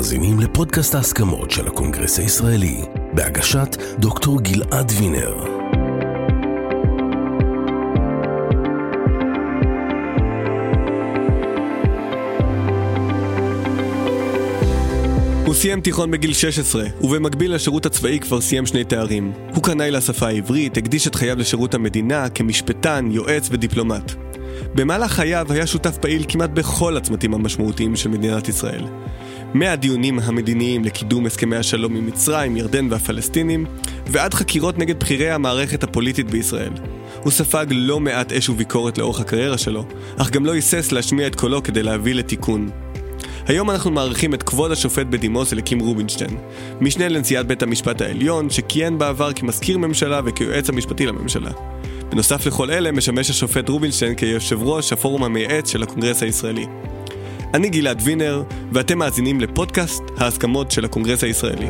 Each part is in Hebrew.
מאזינים לפודקאסט ההסכמות של הקונגרס הישראלי, בהגשת דוקטור גלעד וינר. הוא סיים תיכון בגיל 16, ובמקביל לשירות הצבאי כבר סיים שני תארים. הוא קנאי לשפה העברית, הקדיש את חייו לשירות המדינה כמשפטן, יועץ ודיפלומט. במהלך חייו היה שותף פעיל כמעט בכל הצמתים המשמעותיים של מדינת ישראל. מהדיונים המדיניים לקידום הסכמי השלום עם מצרים, ירדן והפלסטינים, ועד חקירות נגד בכירי המערכת הפוליטית בישראל. הוא ספג לא מעט אש וביקורת לאורך הקריירה שלו, אך גם לא היסס להשמיע את קולו כדי להביא לתיקון. היום אנחנו מארחים את כבוד השופט בדימוס אליקים רובינשטיין, משנה לנשיאת בית המשפט העליון, שכיהן בעבר כמזכיר ממשלה וכיועץ המשפטי לממשלה. בנוסף לכל אלה, משמש השופט רובינשטיין כיושב ראש הפורום המייעץ של הקונגרס הישראלי. אני גלעד וינר, ואתם מאזינים לפודקאסט ההסכמות של הקונגרס הישראלי.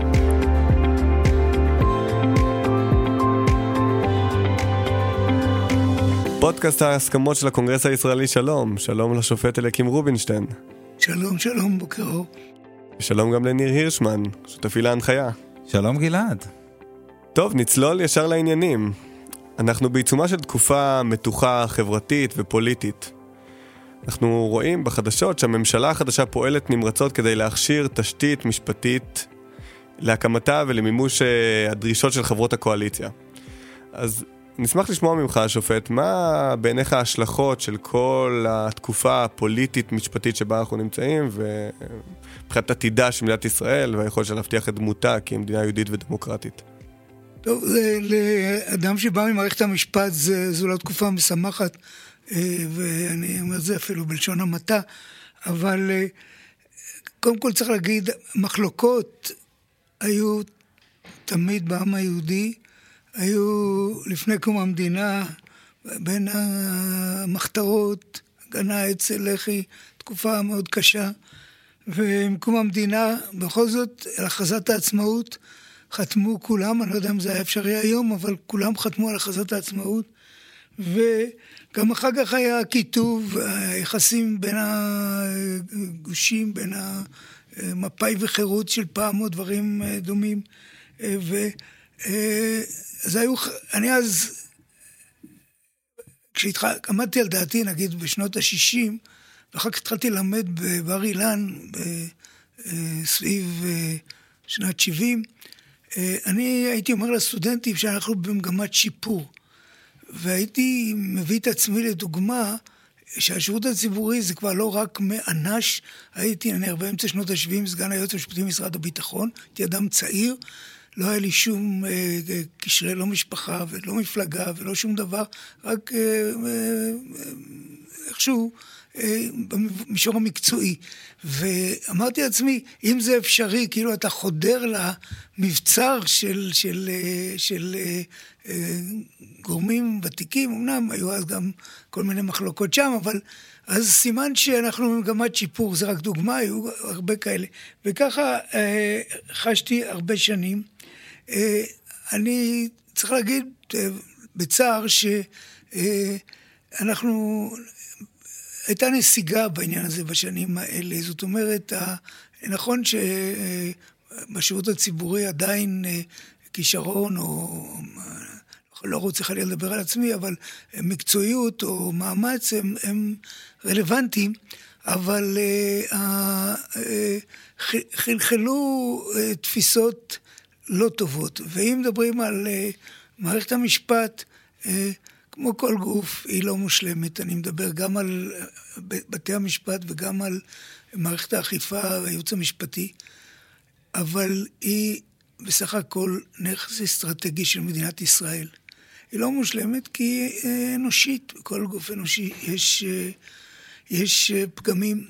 פודקאסט ההסכמות של הקונגרס הישראלי, שלום. שלום לשופט אליקים רובינשטיין. שלום, שלום, בוקר אור. ושלום גם לניר הירשמן, שותפי להנחיה. שלום גלעד. טוב, נצלול ישר לעניינים. אנחנו בעיצומה של תקופה מתוחה חברתית ופוליטית. אנחנו רואים בחדשות שהממשלה החדשה פועלת נמרצות כדי להכשיר תשתית משפטית להקמתה ולמימוש אה, הדרישות של חברות הקואליציה. אז נשמח לשמוע ממך, השופט, מה בעיניך ההשלכות של כל התקופה הפוליטית-משפטית שבה אנחנו נמצאים, ומבחינת עתידה של מדינת ישראל והיכולת שלה להבטיח את דמותה כמדינה יהודית ודמוקרטית? טוב, לאדם שבא ממערכת המשפט זו לא תקופה משמחת, ואני אומר את זה אפילו בלשון המעטה, אבל אה, קודם כל צריך להגיד, מחלוקות היו תמיד בעם היהודי, היו לפני קום המדינה, בין המחתרות, הגנה אצל לח"י, תקופה מאוד קשה, ועם קום המדינה, בכל זאת, על הכרזת העצמאות, חתמו כולם, אני לא יודע אם זה היה אפשרי היום, אבל כולם חתמו על הכרזת העצמאות, וגם אחר כך היה כיתוב, היחסים בין הגושים, בין המפא"י וחירות של פעם, או דברים דומים, ו... אז היו, אני אז, כשעמדתי על דעתי, נגיד בשנות ה-60, ואחר כך התחלתי ללמד בבר אילן, סביב שנת 70, אני הייתי אומר לסטודנטים שאנחנו במגמת שיפור. והייתי מביא את עצמי לדוגמה, שהשירות הציבורי זה כבר לא רק מאנ"ש, הייתי, אני באמצע שנות ה-70 סגן היועץ המשפטי במשרד הביטחון, הייתי אדם צעיר, לא היה לי שום אה, קשרי, לא משפחה ולא מפלגה ולא שום דבר, רק אה, אה, איכשהו אה, במישור המקצועי. ואמרתי לעצמי, אם זה אפשרי, כאילו אתה חודר למבצר של, של, אה, של, של אה, גורמים ותיקים, אמנם היו אז גם כל מיני מחלוקות שם, אבל אז סימן שאנחנו במגמת שיפור, זה רק דוגמה, היו הרבה כאלה. וככה אה, חשתי הרבה שנים. אה, אני צריך להגיד אה, בצער שאנחנו, אה, הייתה נסיגה בעניין הזה בשנים האלה. זאת אומרת, נכון שבשירות הציבורי עדיין כישרון או... לא רוצה חלילה לדבר על עצמי, אבל מקצועיות או מאמץ הם, הם רלוונטיים, אבל uh, חלחלו תפיסות לא טובות. ואם מדברים על מערכת המשפט, כמו כל גוף, היא לא מושלמת. אני מדבר גם על בתי המשפט וגם על מערכת האכיפה והייעוץ המשפטי, אבל היא בסך הכל נכס אסטרטגי של מדינת ישראל. היא לא מושלמת כי היא אנושית, בכל גוף אנושי יש, יש פגמים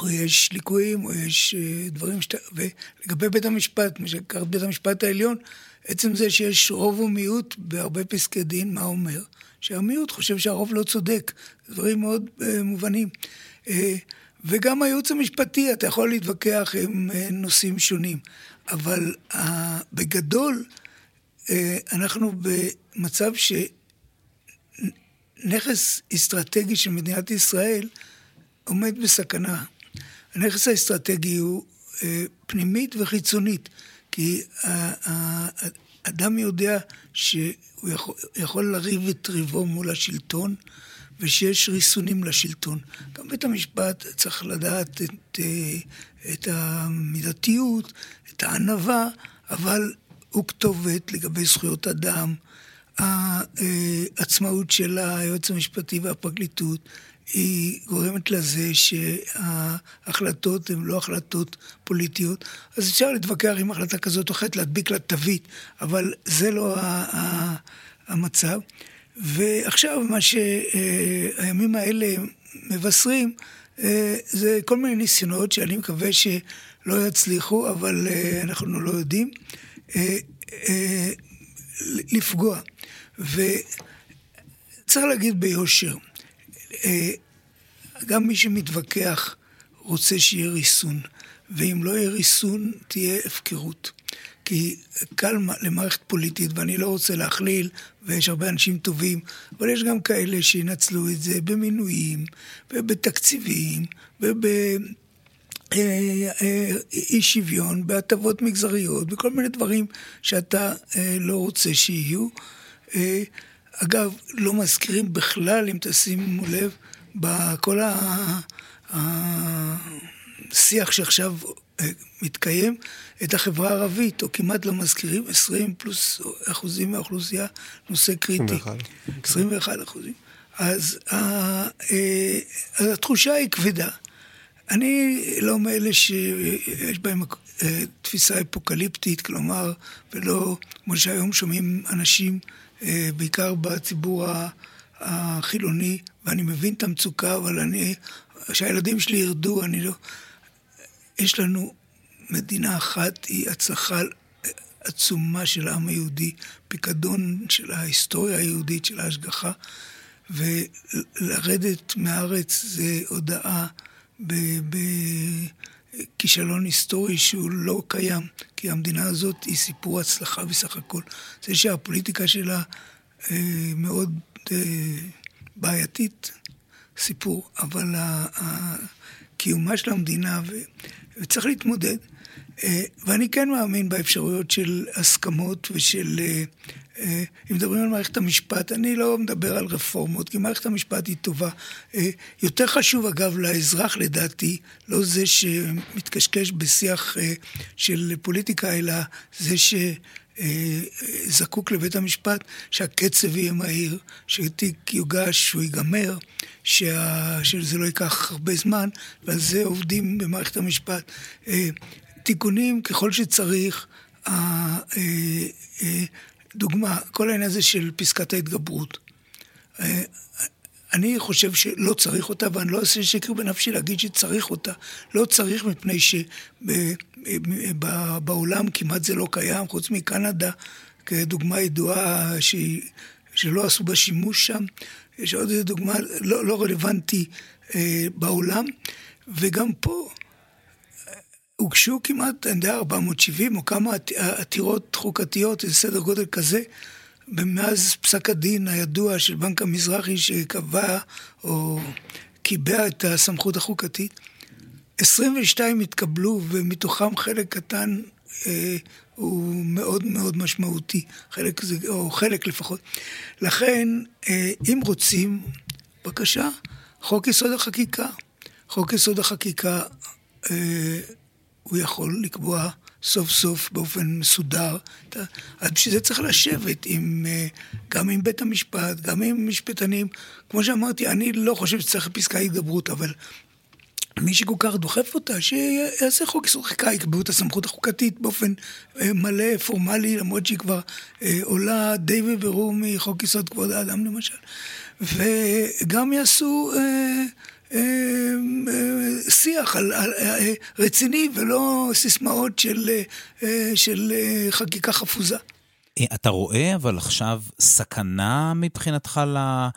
או יש ליקויים, או יש אה, דברים שאתה... ולגבי בית המשפט, מה שקראת בית המשפט העליון, עצם זה שיש רוב ומיעוט בהרבה פסקי דין, מה אומר? שהמיעוט חושב שהרוב לא צודק. דברים מאוד uh, מובנים. Uh, וגם הייעוץ המשפטי, אתה יכול להתווכח עם uh, נושאים שונים. אבל uh, בגדול, uh, אנחנו במצב שנכס אסטרטגי של מדינת ישראל עומד בסכנה. הנכס האסטרטגי הוא פנימית וחיצונית. כי האדם יודע שהוא יכול, יכול לריב את ריבו מול השלטון, ושיש ריסונים לשלטון. גם בית המשפט צריך לדעת את, את המידתיות, את הענווה, אבל הוא כתובת לגבי זכויות אדם, העצמאות של היועץ המשפטי והפרקליטות, היא גורמת לזה שההחלטות הן לא החלטות פוליטיות. אז אפשר להתווכח עם החלטה כזאת או אחרת, להדביק לה תווית, אבל זה לא המצב. ועכשיו מה שהימים האלה מבשרים, אה, זה כל מיני ניסיונות שאני מקווה שלא יצליחו, אבל אה, אנחנו לא יודעים, אה, לפגוע. וצריך להגיד ביושר, גם מי שמתווכח רוצה שיהיה ריסון, ואם לא יהיה ריסון, תהיה הפקרות. כי קל למערכת פוליטית, ואני לא רוצה להכליל, ויש הרבה אנשים טובים, אבל יש גם כאלה שינצלו את זה במינויים, ובתקציבים, ובאי אה, אה, שוויון, בהטבות מגזריות, בכל מיני דברים שאתה אה, לא רוצה שיהיו. אגב, לא מזכירים בכלל, אם תשימו לב, בכל השיח שעכשיו אה, מתקיים, את החברה הערבית, או כמעט לא מזכירים, 20 פלוס אחוזים מהאוכלוסייה, נושא קריטי. 21. 21 אחוזים. אז, אה, אז התחושה היא כבדה. אני לא מאלה שיש בהם אה, תפיסה אפוקליפטית, כלומר, ולא כמו שהיום שומעים אנשים, בעיקר בציבור החילוני, ואני מבין את המצוקה, אבל אני, שהילדים שלי ירדו, אני לא... יש לנו מדינה אחת, היא הצלחה עצומה של העם היהודי, פיקדון של ההיסטוריה היהודית, של ההשגחה, ולרדת מהארץ זה הודאה בכישלון היסטורי שהוא לא קיים, כי המדינה הזאת היא סיפור הצלחה בסך הכל. זה שהפוליטיקה שלה אה, מאוד אה, בעייתית, סיפור, אבל קיומה של המדינה, וצריך להתמודד. אה, ואני כן מאמין באפשרויות של הסכמות ושל... אה, אם מדברים על מערכת המשפט, אני לא מדבר על רפורמות, כי מערכת המשפט היא טובה. יותר חשוב, אגב, לאזרח, לדעתי, לא זה שמתקשקש בשיח של פוליטיקה, אלא זה ש... אה, זקוק לבית המשפט שהקצב יהיה מהיר, שתיק יוגש, שהוא ייגמר, שה... שזה לא ייקח הרבה זמן, ועל זה עובדים במערכת המשפט. אה, תיקונים ככל שצריך, אה, דוגמה, כל העניין הזה של פסקת ההתגברות. אני חושב שלא צריך אותה, ואני לא עושה שקר בנפשי להגיד שצריך אותה. לא צריך מפני שבעולם כמעט זה לא קיים, חוץ מקנדה, כדוגמה ידועה ש... שלא עשו בה שימוש שם. יש עוד דוגמה לא, לא רלוונטי אה, בעולם, וגם פה הוגשו כמעט, אני יודע, 470 או כמה עתירות חוקתיות, איזה סדר גודל כזה. מאז פסק הדין הידוע של בנק המזרחי שקבע או קיבע את הסמכות החוקתית, 22 התקבלו ומתוכם חלק קטן אה, הוא מאוד מאוד משמעותי, חלק זה, או חלק לפחות. לכן, אה, אם רוצים, בבקשה, חוק יסוד החקיקה. חוק יסוד החקיקה, אה, הוא יכול לקבוע סוף סוף באופן מסודר. אז בשביל זה צריך לשבת עם, אה, גם עם בית המשפט, גם עם משפטנים. כמו שאמרתי, אני לא חושב שצריך פסקה הידברות, אבל מי שכל כך דוחף אותה, שיעשה חוק איסור חקיקה, יקבעו את הסמכות החוקתית באופן אה, מלא, פורמלי, למרות שהיא כבר אה, עולה די בבירור מחוק יסוד כבוד האדם למשל. וגם יעשו... אה, אה, אה, שיח על, על, אה, רציני ולא סיסמאות של, של חקיקה חפוזה. אתה רואה אבל עכשיו סכנה מבחינתך ל...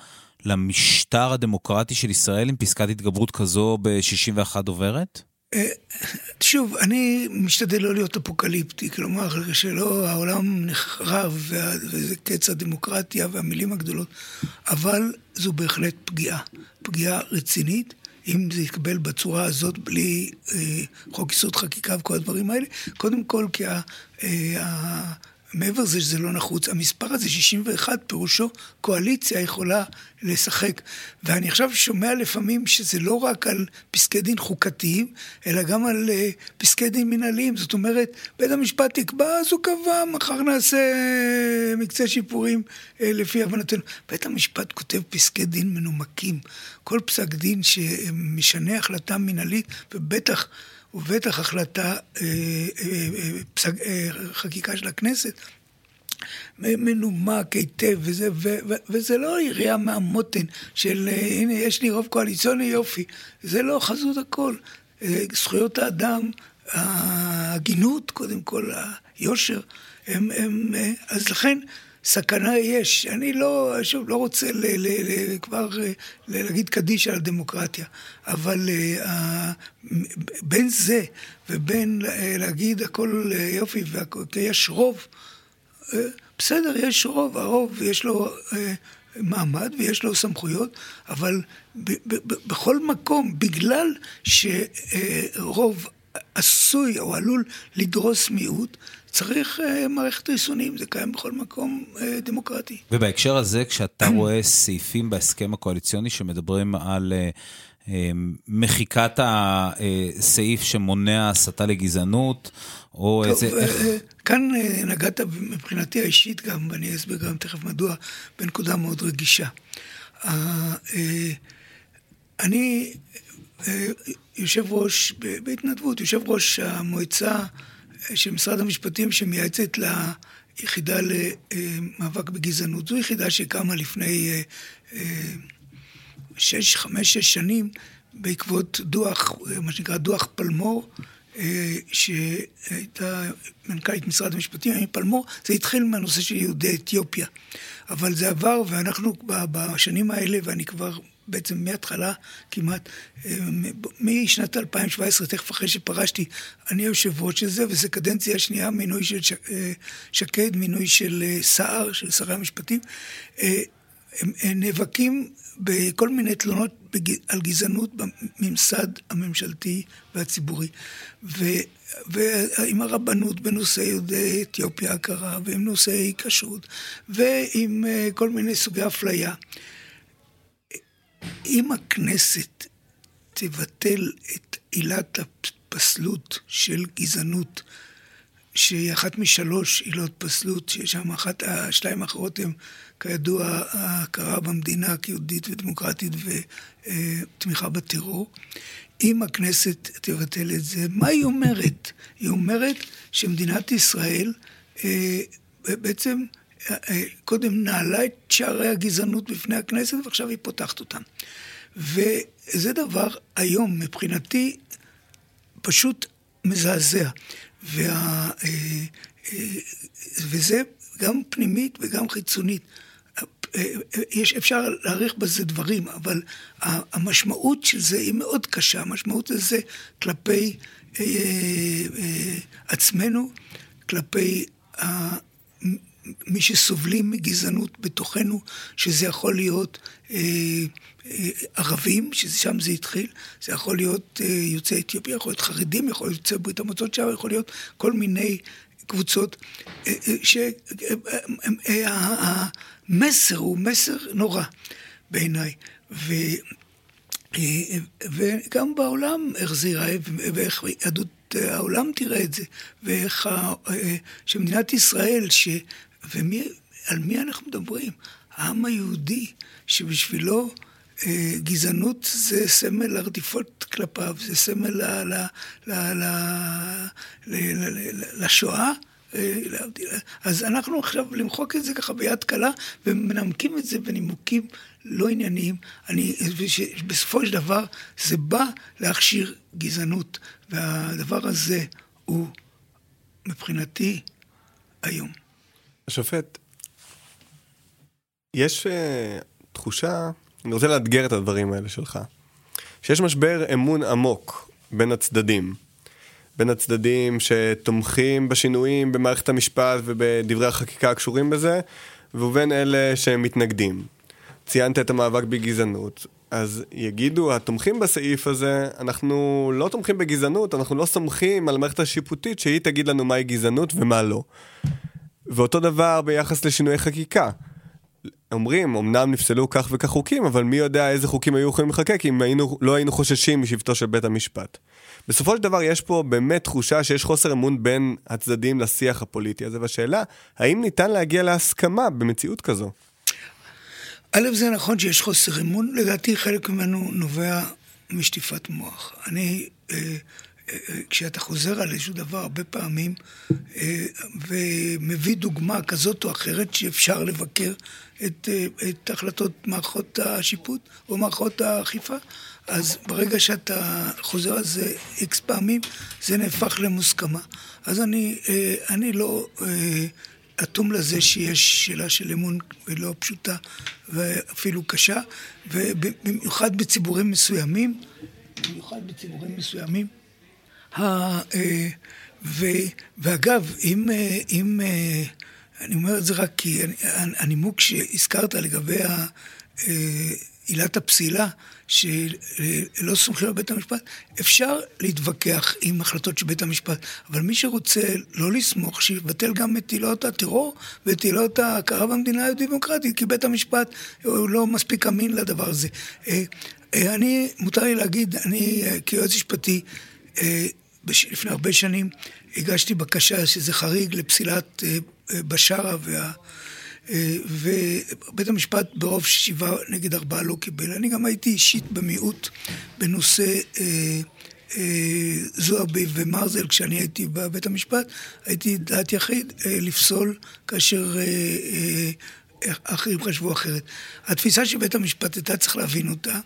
למשטר הדמוקרטי של ישראל עם פסקת התגברות כזו ב-61 עוברת? שוב, אני משתדל לא להיות אפוקליפטי, כלומר, שלא העולם נחרב וזה קץ הדמוקרטיה והמילים הגדולות, אבל זו בהחלט פגיעה, פגיעה רצינית, אם זה יתקבל בצורה הזאת, בלי אה, חוק יסוד חקיקה וכל הדברים האלה, קודם כל כי ה, אה, מעבר לזה שזה לא נחוץ, המספר הזה, 61, פירושו קואליציה יכולה לשחק. ואני עכשיו שומע לפעמים שזה לא רק על פסקי דין חוקתיים, אלא גם על uh, פסקי דין מנהליים. זאת אומרת, בית המשפט יקבע, אז הוא קבע, מחר נעשה uh, מקצה שיפורים uh, לפי הבנתנו. בית המשפט כותב פסקי דין מנומקים. כל פסק דין שמשנה החלטה מנהלית, ובטח... ובטח החלטה, אה, אה, אה, פסק, חקיקה של הכנסת, מנומק היטב, וזה, ו, ו, וזה לא יריעה מהמותן של הנה יש לי רוב קואליציוני יופי, זה לא חזות הכל. זכויות האדם, ההגינות קודם כל, היושר, הם, הם, אז לכן סכנה יש. אני לא, שוב, לא רוצה ל, ל, ל, כבר ל, להגיד קדיש על הדמוקרטיה, אבל uh, בין זה ובין uh, להגיד הכל uh, יופי, ויש רוב, uh, בסדר, יש רוב, הרוב יש לו... Uh, מעמד ויש לו סמכויות, אבל ב- ב- ב- בכל מקום, בגלל שרוב עשוי או עלול לדרוס מיעוט, צריך uh, מערכת ריסונים, זה קיים בכל מקום uh, דמוקרטי. ובהקשר הזה, כשאתה רואה סעיפים בהסכם הקואליציוני שמדברים על uh, מחיקת הסעיף שמונע הסתה לגזענות, או טוב, איזה... איך... כאן נגעת מבחינתי האישית גם, ואני אסביר גם תכף מדוע, בנקודה מאוד רגישה. אני יושב ראש, בהתנדבות, יושב ראש המועצה של משרד המשפטים שמייעצת ליחידה למאבק בגזענות. זו יחידה שקמה לפני אה, אה, שש, חמש, שש שנים בעקבות דוח, מה שנקרא דוח פלמור, אה, שהייתה מנכ"לית משרד המשפטים, פלמור, זה התחיל מהנושא של יהודי אתיופיה. אבל זה עבר, ואנחנו בשנים האלה, ואני כבר בעצם מההתחלה כמעט, אה, משנת 2017, תכף אחרי שפרשתי, אני היושב ראש של זה, וזו קדנציה שנייה, מינוי של אה, שקד, מינוי של אה, סער, של שרי המשפטים. הם, הם נאבקים בכל מיני תלונות על גזענות בממסד הממשלתי והציבורי. ו, ועם הרבנות בנושא יהודי אתיופיה הקרה, ועם נושאי כשרות, ועם כל מיני סוגי אפליה. אם הכנסת תבטל את עילת הפסלות של גזענות, שהיא אחת משלוש עילות פסלות, ששם אחת, השתיים האחרות הן כידוע ההכרה במדינה כיהודית ודמוקרטית ותמיכה בטרור. אם הכנסת תבטל את זה, מה היא אומרת? היא אומרת שמדינת ישראל אה, בעצם קודם נעלה את שערי הגזענות בפני הכנסת, ועכשיו היא פותחת אותם. וזה דבר היום, מבחינתי, פשוט מזעזע. וה, אה, אה, וזה גם פנימית וגם חיצונית. אה, יש, אפשר להעריך בזה דברים, אבל המשמעות של זה היא מאוד קשה. המשמעות של זה כלפי עצמנו, כלפי מי שסובלים מגזענות בתוכנו, שזה יכול להיות אה, אה, ערבים, ששם זה התחיל, זה יכול להיות אה, יוצאי אתיופיה, יכול להיות חרדים, יכול להיות יוצאי ברית המועצות שם, יכול להיות כל מיני קבוצות, אה, אה, שהמסר אה, הוא מסר נורא בעיניי. ו... אה, וגם בעולם איך זה ייראה ואיך יהדות העולם תראה את זה, ואיך שמדינת ישראל, ש... ועל מי אנחנו מדברים? העם היהודי, שבשבילו אה, גזענות זה סמל הרדיפות כלפיו, זה סמל ל, ל, ל, ל, ל, ל, ל, לשואה. אה, אז אנחנו עכשיו למחוק את זה ככה ביד קלה ומנמקים את זה בנימוקים לא ענייניים. אני, בסופו של דבר זה בא להכשיר גזענות, והדבר הזה הוא מבחינתי היום. השופט, יש uh, תחושה, אני רוצה לאתגר את הדברים האלה שלך, שיש משבר אמון עמוק בין הצדדים. בין הצדדים שתומכים בשינויים במערכת המשפט ובדברי החקיקה הקשורים בזה, ובין אלה שמתנגדים. ציינת את המאבק בגזענות. אז יגידו התומכים בסעיף הזה, אנחנו לא תומכים בגזענות, אנחנו לא סומכים על המערכת השיפוטית שהיא תגיד לנו מהי גזענות ומה לא. ואותו דבר ביחס לשינויי חקיקה. אומרים, אמנם נפסלו כך וכך חוקים, אבל מי יודע איזה חוקים היו יכולים לחוקק אם היינו, לא היינו חוששים משבטו של בית המשפט. בסופו של דבר יש פה באמת תחושה שיש חוסר אמון בין הצדדים לשיח הפוליטי הזה, והשאלה, האם ניתן להגיע להסכמה במציאות כזו? א', זה נכון שיש חוסר אמון, לדעתי חלק ממנו נובע משטיפת מוח. אני, אה, כשאתה חוזר על איזשהו דבר הרבה פעמים אה, ומביא דוגמה כזאת או אחרת שאפשר לבקר את, אה, את החלטות מערכות השיפוט או מערכות האכיפה, אז ברגע שאתה חוזר על זה איקס פעמים, זה נהפך למוסכמה. אז אני, אה, אני לא... אטום לזה שיש שאלה של אמון ולא פשוטה ואפילו קשה, ובמיוחד בציבורים מסוימים, במיוחד בציבורים מסוימים. אה, ו, ואגב, אם, אה, אם, אה, אני אומר את זה רק כי הנימוק שהזכרת לגבי עילת הפסילה, שלא סומכים על בית המשפט, אפשר להתווכח עם החלטות של בית המשפט, אבל מי שרוצה לא לסמוך, שיבטל גם את עילות הטרור ואת עילות ההכרה במדינה הדמוקרטית, כי בית המשפט הוא לא מספיק אמין לדבר הזה. אני, מותר לי להגיד, אני כיועץ משפטי, לפני הרבה שנים הגשתי בקשה שזה חריג לפסילת בשארה וה... אה, ובית המשפט ברוב שבעה נגד ארבעה לא קיבל. אני גם הייתי אישית במיעוט בנושא אה, אה, זועבי ומרזל כשאני הייתי בבית המשפט, הייתי דעת יחיד לפסול כאשר אחרים חשבו אחרת. התפיסה של בית המשפט הייתה צריך להבין אותה,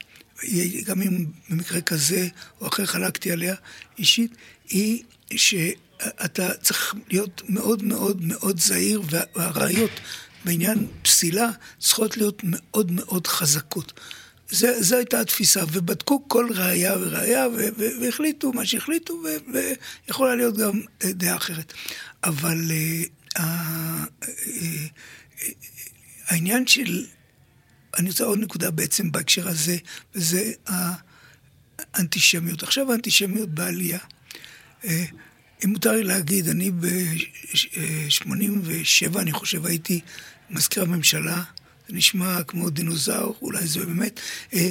גם אם במקרה כזה או אחר חלקתי עליה אישית, היא שאתה צריך להיות מאוד מאוד מאוד זהיר, והראיות בעניין פסילה צריכות להיות מאוד מאוד חזקות. זה, זו הייתה התפיסה, ובדקו כל ראייה וראייה, והחליטו מה שהחליטו, ויכולה להיות גם אה, דעה אחרת. אבל uh, uh, uh, העניין של, אני רוצה עוד נקודה בעצם בהקשר הזה, וזה האנטישמיות. עכשיו האנטישמיות בעלייה. Uh, אם מותר לי להגיד, אני ב-87, אני חושב, הייתי מזכיר הממשלה, זה נשמע כמו דינוזאור, אולי זה באמת, אה,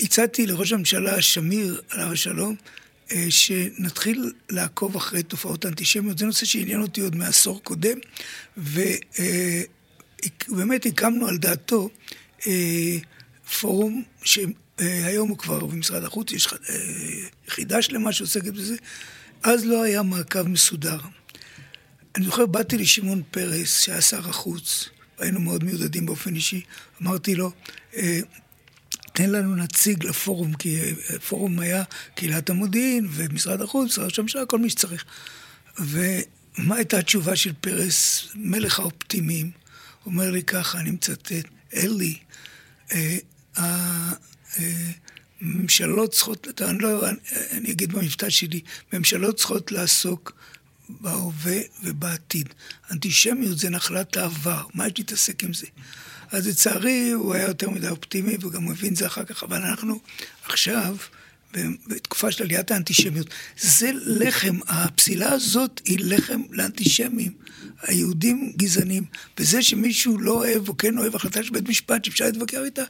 והצעתי לראש הממשלה שמיר, עליו השלום, אה, שנתחיל לעקוב אחרי תופעות האנטישמיות. זה נושא שעניין אותי עוד מעשור קודם, ובאמת הקמנו על דעתו פורום שהיום הוא כבר במשרד החוץ, יש יחידה שלמה שעוסקת בזה, אז לא היה מעקב מסודר. אני זוכר, באתי לשמעון פרס, שהיה שר החוץ, היינו מאוד מיודדים באופן אישי, אמרתי לו, אה, תן לנו נציג לפורום, כי הפורום היה קהילת המודיעין ומשרד החוץ, משרד ראש הממשלה, כל מי שצריך. ומה הייתה התשובה של פרס, מלך האופטימיים? אומר לי ככה, אני מצטט, אלי, הממשלות אה, צריכות, אני לא, אני אגיד במבטא שלי, ממשלות צריכות לעסוק בהווה ובעתיד. אנטישמיות זה נחלת העבר, מה יש להתעסק עם זה? אז לצערי הוא היה יותר מדי אופטימי וגם מבין זה אחר כך, אבל אנחנו עכשיו, בתקופה של עליית האנטישמיות, זה לחם, הפסילה הזאת היא לחם לאנטישמים. היהודים גזענים, וזה שמישהו לא אוהב או כן אוהב החלטה של בית משפט שאפשר להתווכח איתה,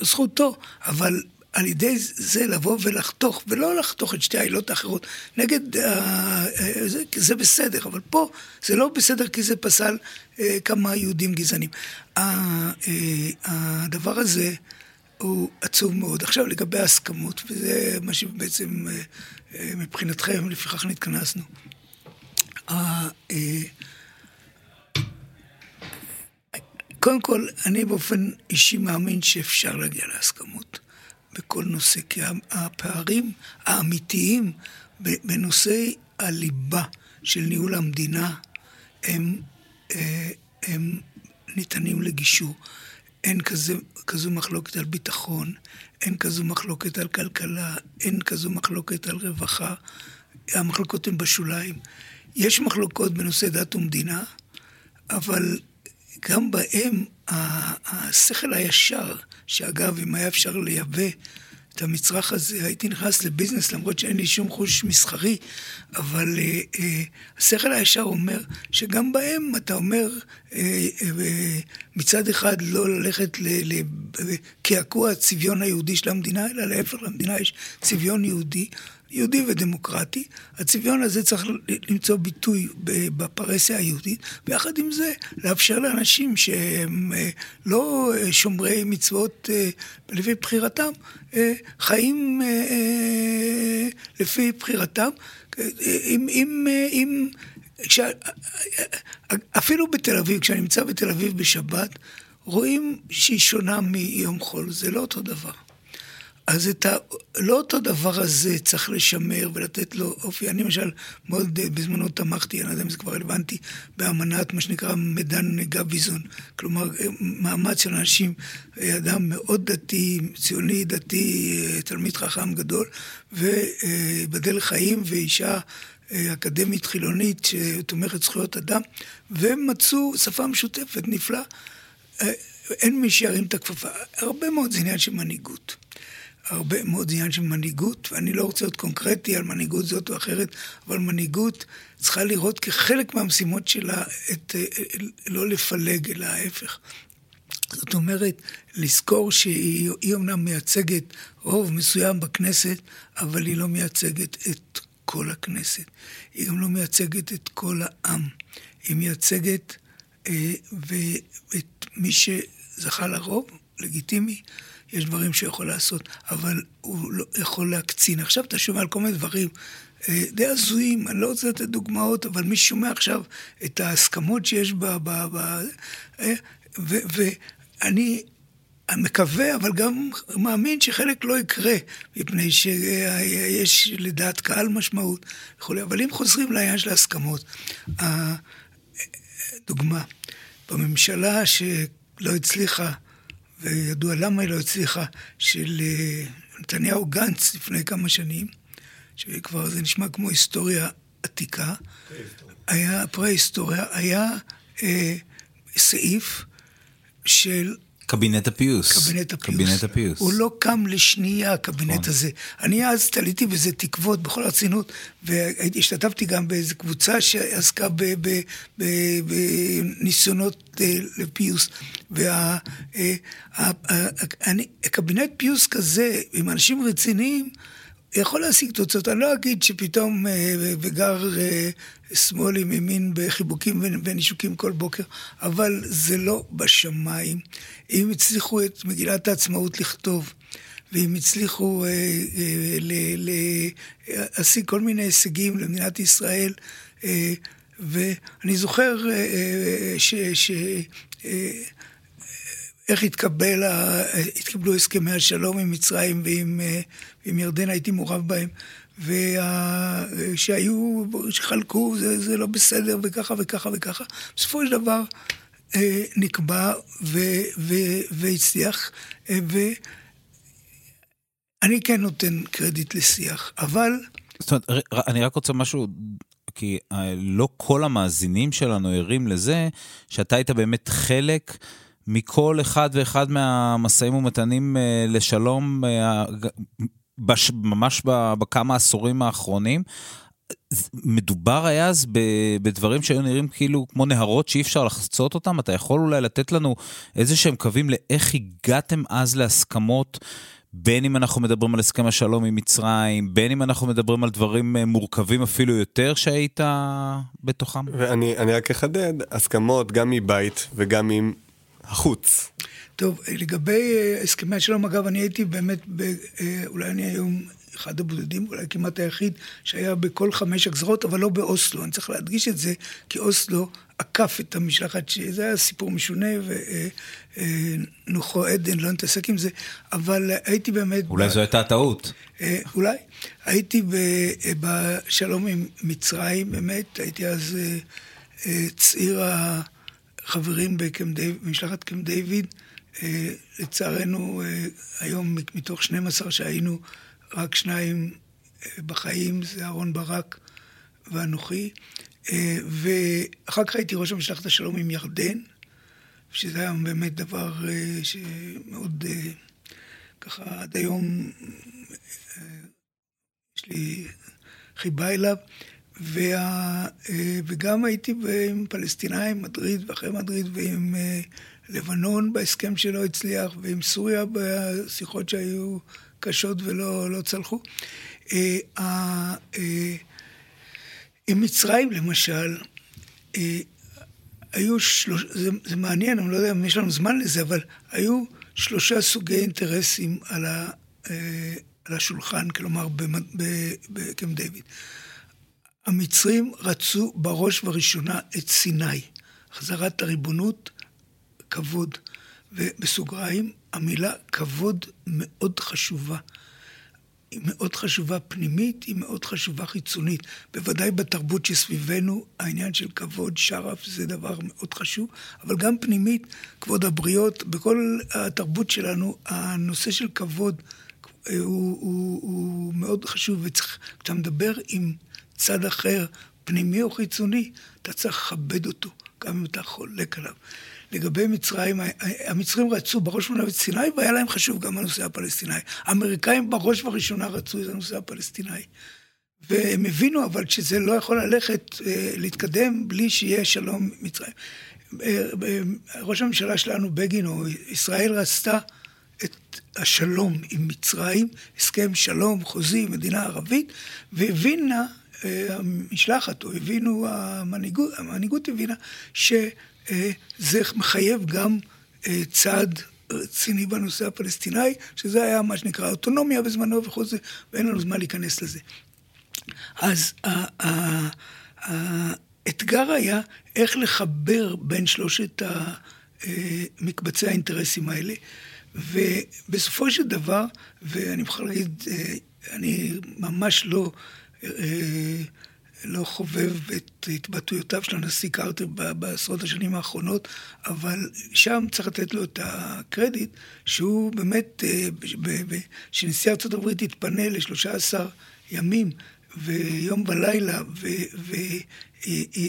זכותו, אבל על ידי זה לבוא ולחתוך, ולא לחתוך את שתי העילות האחרות. נגד, אה, אה, זה, זה בסדר, אבל פה זה לא בסדר כי זה פסל אה, כמה יהודים גזענים. הדבר הזה הוא עצוב מאוד. עכשיו לגבי ההסכמות, וזה מה שבעצם מבחינתכם, לפיכך נתכנסנו. קודם כל, אני באופן אישי מאמין שאפשר להגיע להסכמות. בכל נושא, כי הפערים האמיתיים בנושאי הליבה של ניהול המדינה הם, אה, הם ניתנים לגישור. אין כזה, כזו מחלוקת על ביטחון, אין כזו מחלוקת על כלכלה, אין כזו מחלוקת על רווחה. המחלוקות הן בשוליים. יש מחלוקות בנושא דת ומדינה, אבל גם בהם השכל הישר, שאגב, אם היה אפשר לייבא את המצרך הזה, הייתי נכנס לביזנס, למרות שאין לי שום חוש מסחרי, אבל אה, אה, השכל הישר אומר שגם בהם אתה אומר, אה, אה, מצד אחד לא ללכת לקעקוע הצביון היהודי של המדינה, אלא להפך, למדינה יש צביון יהודי. יהודי ודמוקרטי. הצביון הזה צריך למצוא ביטוי בפרהסיה היהודית, ויחד עם זה לאפשר לאנשים שהם אה, לא אה, שומרי מצוות אה, לפי בחירתם, חיים לפי בחירתם. אם, אם, אם, כש, אפילו בתל אביב, כשאני נמצא בתל אביב בשבת, רואים שהיא שונה מיום חול, זה לא אותו דבר. אז את ה... לא אותו דבר הזה צריך לשמר ולתת לו אופי. אני למשל מאוד אה, בזמנו תמכתי, אני לא יודע אם זה כבר רלוונטי, באמנת מה שנקרא מדן גביזון. כלומר, אה, מאמץ של אנשים, אה, אדם מאוד דתי, ציוני, דתי, תלמיד חכם גדול, ובדל חיים ואישה אקדמית חילונית שתומכת זכויות אדם, והם מצאו שפה משותפת נפלאה. אין מי שירים את הכפפה. הרבה מאוד זה עניין של מנהיגות. הרבה מאוד עניין של מנהיגות, ואני לא רוצה להיות קונקרטי על מנהיגות זאת או אחרת, אבל מנהיגות צריכה לראות כחלק מהמשימות שלה את, לא לפלג, אלא ההפך. זאת אומרת, לזכור שהיא אומנם מייצגת רוב מסוים בכנסת, אבל היא לא מייצגת את כל הכנסת. היא גם לא מייצגת את כל העם. היא מייצגת אה, ואת מי שזכה לרוב, לגיטימי, יש דברים שהוא יכול לעשות, אבל הוא לא יכול להקצין. עכשיו אתה שומע על כל מיני דברים אה, די הזויים, אני לא רוצה לתת דוגמאות, אבל מי שומע עכשיו את ההסכמות שיש ב... ב, ב אה, ואני מקווה, אבל גם מאמין שחלק לא יקרה, מפני שיש לדעת קהל משמעות וכולי. אבל אם חוזרים לעניין של ההסכמות, דוגמה, בממשלה שלא הצליחה וידוע למה היא לא הצליחה, של אה, נתניהו גנץ לפני כמה שנים, שכבר זה נשמע כמו היסטוריה עתיקה, היה, פרה-היסטוריה, היה אה, סעיף של קבינט הפיוס. קבינט הפיוס. קבינט הפיוס. הוא לא קם לשנייה, הקבינט נכון. הזה. אני אז תליתי בזה תקוות בכל הרצינות, והשתתפתי גם באיזו קבוצה שעסקה בניסיונות אה, לפיוס. והקבינט אה, פיוס כזה, עם אנשים רציניים, יכול להשיג תוצאות. אני לא אגיד שפתאום וגר אה, שמאל עם ימין בחיבוקים ונישוקים כל בוקר, אבל זה לא בשמיים. אם הצליחו את מגילת העצמאות לכתוב, ואם הצליחו אה, אה, להשיג כל מיני הישגים למדינת ישראל, אה, ואני זוכר אה, אה, ש... ש אה, איך התקבל, התקבלו הסכמי השלום עם מצרים ועם, אה, ועם ירדן, הייתי מעורב בהם. ושהיו, שחלקו, זה, זה לא בסדר, וככה וככה וככה. בסופו של דבר אה, נקבע ו, ו, והצליח, אה, ואני כן נותן קרדיט לשיח, אבל... זאת אומרת, אני רק רוצה משהו, כי אה, לא כל המאזינים שלנו ערים לזה שאתה היית באמת חלק. מכל אחד ואחד מהמשאים ומתנים לשלום בש, ממש בכמה עשורים האחרונים. מדובר היה אז בדברים שהיו נראים כאילו כמו נהרות שאי אפשר לחצות אותם? אתה יכול אולי לתת לנו איזה שהם קווים לאיך הגעתם אז להסכמות, בין אם אנחנו מדברים על הסכם השלום עם מצרים, בין אם אנחנו מדברים על דברים אה, מורכבים אפילו יותר שהיית בתוכם? ואני רק אחדד, הסכמות גם מבית וגם עם החוץ. טוב, לגבי אה, הסכמי השלום, אגב, אני הייתי באמת, ב, אה, אולי אני היום אחד הבודדים, אולי כמעט היחיד, שהיה בכל חמש הגזרות, אבל לא באוסלו. אני צריך להדגיש את זה, כי אוסלו עקף את המשלחת, שזה היה סיפור משונה, ונוחו אה, עדן, לא נתעסק עם זה, אבל הייתי באמת... אולי ב... זו הייתה טעות. אולי. הייתי בשלום עם מצרים, באמת, הייתי אז צעיר החברים במשלחת קמפ דיוויד. אה, לצערנו, אה, היום מתוך 12 שהיינו, רק שניים אה, בחיים, זה אהרן ברק ואנוכי. ואחר כך הייתי ראש המשלחת השלום עם ירדן, שזה היה באמת דבר שמאוד, ככה עד היום יש לי חיבה אליו. וה, וגם הייתי עם פלסטינאים, מדריד ואחרי מדריד, ועם לבנון בהסכם שלא הצליח, ועם סוריה בשיחות שהיו קשות ולא לא צלחו. עם מצרים למשל, היו שלוש... זה, זה מעניין, אני לא יודע אם יש לנו זמן לזה, אבל היו שלושה סוגי אינטרסים על, ה, על השולחן, כלומר בקמפ דיוויד. המצרים רצו בראש ובראשונה את סיני, החזרת הריבונות, כבוד. ובסוגריים, המילה כבוד מאוד חשובה. היא מאוד חשובה פנימית, היא מאוד חשובה חיצונית. בוודאי בתרבות שסביבנו, העניין של כבוד, שרף, זה דבר מאוד חשוב, אבל גם פנימית, כבוד הבריות, בכל התרבות שלנו, הנושא של כבוד הוא, הוא, הוא מאוד חשוב, וכשאתה מדבר עם צד אחר, פנימי או חיצוני, אתה צריך לכבד אותו, גם אם אתה חולק עליו. לגבי מצרים, המצרים רצו בראש ובראשונה את סיני, והיה להם חשוב גם הנושא הפלסטיני. האמריקאים בראש ובראשונה רצו את הנושא הפלסטיני. והם הבינו אבל שזה לא יכול ללכת, אה, להתקדם בלי שיהיה שלום מצרים. אה, אה, ראש הממשלה שלנו, בגין, או ישראל רצתה את השלום עם מצרים, הסכם שלום חוזי, מדינה ערבית, והבינה המשלחת, או הבינו, המנהיגות, המנהיגות הבינה שזה מחייב גם אה, צעד רציני בנושא הפלסטיני, שזה היה מה שנקרא אוטונומיה בזמנו וכל זה, ואין לנו זמן להיכנס לזה. אז האתגר היה איך לחבר בין שלושת אה, מקבצי האינטרסים האלה, ובסופו של דבר, ואני מוכרח להגיד, אה, אני ממש לא אה, לא חובב את התבטאויותיו של הנשיא קרטר בעשרות השנים האחרונות, אבל שם צריך לתת לו את הקרדיט שהוא באמת, אה, שנשיא ארצות הברית יתפנה ל-13 ימים ויום ולילה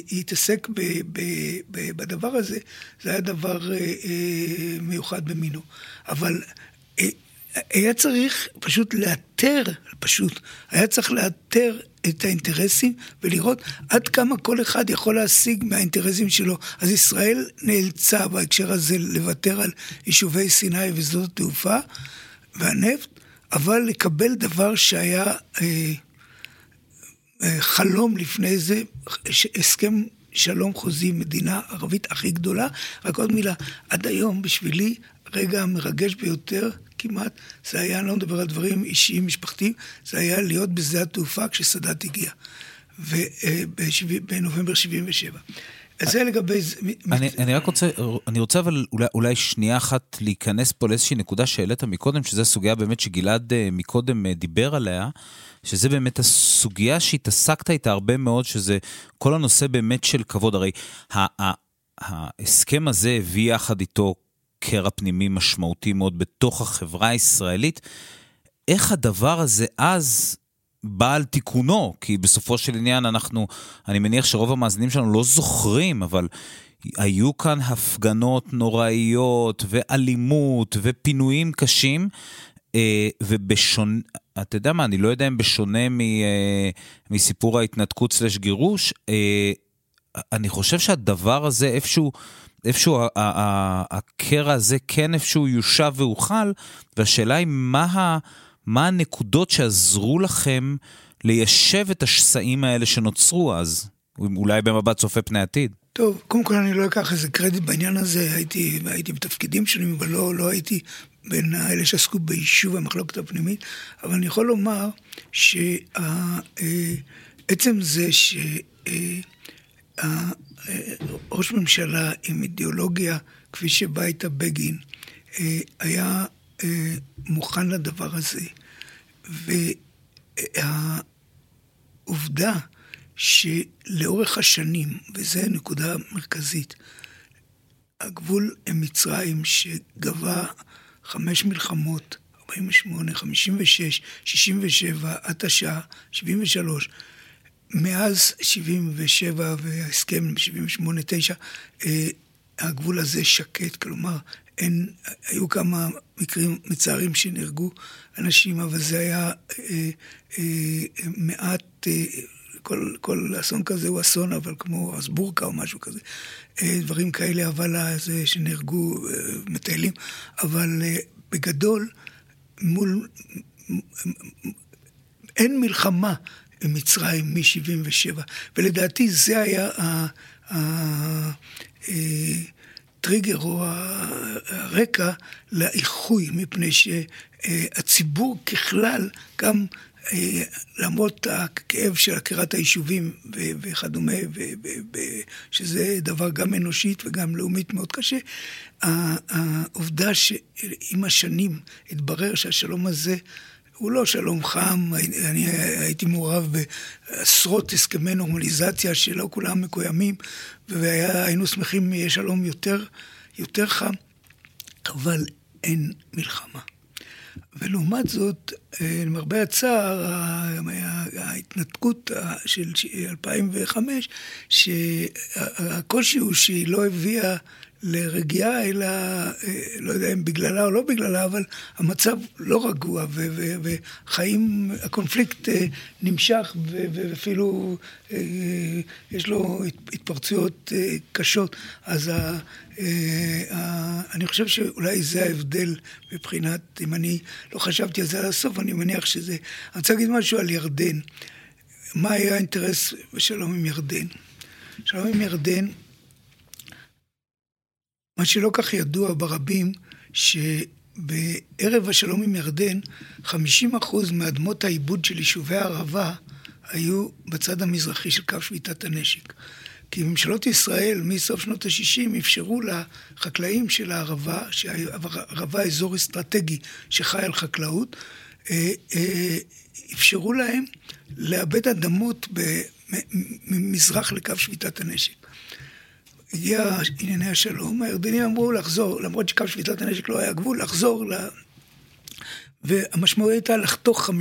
ויתעסק בדבר הזה, זה היה דבר אה, מיוחד במינו. אבל היה צריך פשוט לאתר, פשוט, היה צריך לאתר את האינטרסים ולראות עד כמה כל אחד יכול להשיג מהאינטרסים שלו. אז ישראל נאלצה בהקשר הזה לוותר על יישובי סיני ושדות התעופה והנפט, אבל לקבל דבר שהיה אה, אה, חלום לפני זה, הסכם שלום חוזי, מדינה ערבית הכי גדולה. רק עוד מילה, עד היום בשבילי הרגע המרגש ביותר כמעט, זה היה, אני לא מדבר על דברים אישיים, משפחתיים, זה היה להיות בשדה התעופה כשסאדאת הגיע, בנובמבר 77. אז זה לגבי... אני, רק רוצה, אני רוצה אבל אולי, שנייה אחת להיכנס פה לאיזושהי נקודה שהעלית מקודם, שזו סוגיה באמת שגלעד אה, מקודם אה, דיבר עליה, שזה באמת הסוגיה שהתעסקת איתה הרבה מאוד, שזה כל הנושא באמת של כבוד. הרי ההסכם הזה הביא יחד איתו קרע פנימי משמעותי מאוד בתוך החברה הישראלית. איך הדבר הזה אז בא על תיקונו? כי בסופו של עניין אנחנו, אני מניח שרוב המאזינים שלנו לא זוכרים, אבל היו כאן הפגנות נוראיות ואלימות ופינויים קשים, אה, ובשונה, אתה יודע מה, אני לא יודע אם בשונה מ, אה, מסיפור ההתנתקות סלש גירוש, אה, אני חושב שהדבר הזה איפשהו... איפשהו הקרע הזה כן איפשהו יושב והוחל, והשאלה היא מה, מה הנקודות שעזרו לכם ליישב את השסעים האלה שנוצרו אז, אולי במבט צופה פני עתיד. טוב, קודם כל אני לא אקח איזה קרדיט בעניין הזה, הייתי, הייתי בתפקידים שונים, אבל לא, לא הייתי בין האלה שעסקו ביישוב המחלוקת הפנימית, אבל אני יכול לומר שעצם אה, זה ש... ראש ממשלה עם אידיאולוגיה כפי שבא איתה בגין, אה, היה אה, מוכן לדבר הזה. והעובדה שלאורך השנים, וזו נקודה מרכזית, הגבול עם מצרים שגבה חמש מלחמות, 48, 56, 67, עד השעה, 73, מאז 77' וההסכם 78-9, אה, הגבול הזה שקט, כלומר, אין, היו כמה מקרים מצערים שנהרגו אנשים, אבל זה היה אה, אה, מעט, אה, כל, כל אסון כזה הוא אסון, אבל כמו אסבורקה או משהו כזה, אה, דברים כאלה, אבל זה שנהרגו אה, מטיילים, אבל אה, בגדול, מול, אין מלחמה מצרים מ-77, ולדעתי זה היה הטריגר או הרקע לאיחוי, מפני שהציבור ככלל, גם אה, למרות הכאב של עקירת היישובים וכדומה, שזה דבר גם אנושית וגם לאומית מאוד קשה, העובדה שעם השנים התברר שהשלום הזה הוא לא שלום חם, אני הייתי מעורב בעשרות הסכמי נורמליזציה שלא כולם מקוימים, והיינו שמחים אם יהיה שלום יותר, יותר חם, אבל אין מלחמה. ולעומת זאת, למרבה הצער, ההתנתקות של 2005, שהקושי הוא שהיא לא הביאה לרגיעה, אלא אה, לא יודע אם בגללה או לא בגללה, אבל המצב לא רגוע, וחיים, הקונפליקט אה, נמשך, ואפילו אה, יש לו התפרצויות קשות. אז אני חושב שאולי זה ההבדל מבחינת, אם אני לא חשבתי על זה עד הסוף, אני מניח שזה... אני רוצה להגיד משהו על ירדן. מה היה האינטרס בשלום עם ירדן? שלום עם ירדן מה שלא כך ידוע ברבים, שבערב השלום עם ירדן, 50% מאדמות העיבוד של יישובי הערבה היו בצד המזרחי של קו שביתת הנשק. כי ממשלות ישראל מסוף שנות ה-60 אפשרו לחקלאים של הערבה, שהערבה אזור אסטרטגי שחי על חקלאות, אה, אה, אפשרו להם לאבד אדמות ממזרח לקו שביתת הנשק. הגיע ענייני השלום, הירדנים אמרו לחזור, למרות שקו שביתת הנשק לא היה גבול, לחזור ל... והמשמעות הייתה לחתוך 50%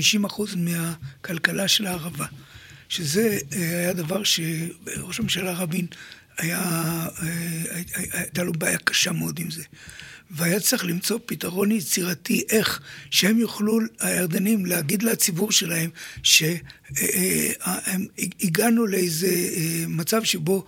מהכלכלה של הערבה. שזה אה, היה דבר שראש הממשלה רבין היה, אה, הייתה לו בעיה קשה מאוד עם זה. והיה צריך למצוא פתרון יצירתי, איך שהם יוכלו, הירדנים, להגיד לציבור שלהם שהגענו אה, לאיזה מצב שבו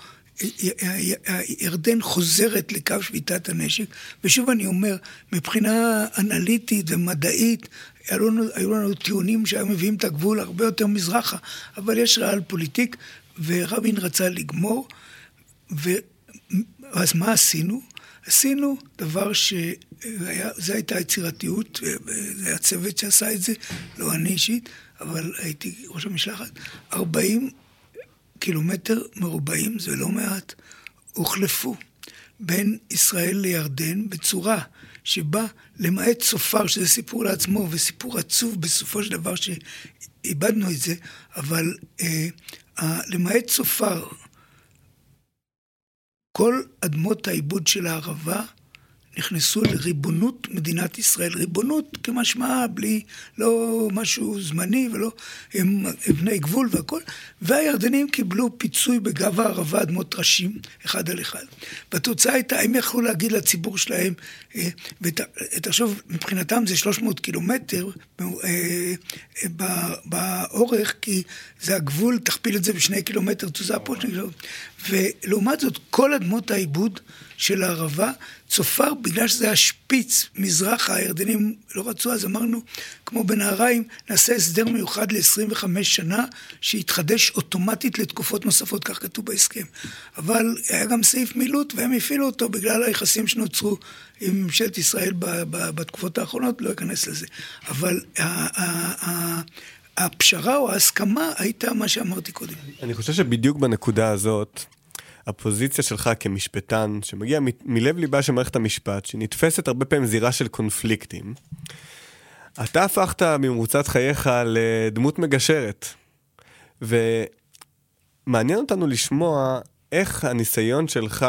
ירדן חוזרת לקו שביתת הנשק, ושוב אני אומר, מבחינה אנליטית ומדעית, היו לנו, היו לנו טיעונים שהיו מביאים את הגבול הרבה יותר מזרחה, אבל יש ריאל פוליטיק, ורבין רצה לגמור, ואז מה עשינו? עשינו דבר שזו הייתה יצירתיות, זה היה צוות שעשה את זה, לא אני אישית, אבל הייתי ראש המשלחת, 40 קילומטר מרובעים, זה לא מעט, הוחלפו בין ישראל לירדן בצורה שבה למעט צופר, שזה סיפור לעצמו וסיפור עצוב בסופו של דבר שאיבדנו את זה, אבל אה, למעט צופר, כל אדמות העיבוד של הערבה נכנסו לריבונות מדינת ישראל. ריבונות כמשמעה, בלי, לא משהו זמני ולא, הם בני גבול והכל. והירדנים קיבלו פיצוי בגב הערבה אדמות טרשים, אחד על אחד. והתוצאה הייתה, הם יכלו להגיד לציבור שלהם, אה, ותחשוב, מבחינתם זה 300 קילומטר אה, באורך, כי זה הגבול, תכפיל את זה בשני קילומטר, תוצאה פה. ולעומת זאת, כל אדמות העיבוד של הערבה, צופר, בגלל שזה היה שפיץ מזרחה, הירדנים לא רצו, אז אמרנו, כמו בנהריים, נעשה הסדר מיוחד ל-25 שנה, שיתחדש אוטומטית לתקופות נוספות, כך כתוב בהסכם. אבל היה גם סעיף מילוט, והם הפעילו אותו בגלל היחסים שנוצרו עם ממשלת ישראל בתקופות האחרונות, לא אכנס לזה. אבל הפשרה או ההסכמה הייתה מה שאמרתי קודם. אני חושב שבדיוק בנקודה הזאת, הפוזיציה שלך כמשפטן, שמגיע מלב ליבה של מערכת המשפט, שנתפסת הרבה פעמים זירה של קונפליקטים, אתה הפכת במרוצת חייך לדמות מגשרת. ומעניין אותנו לשמוע איך הניסיון שלך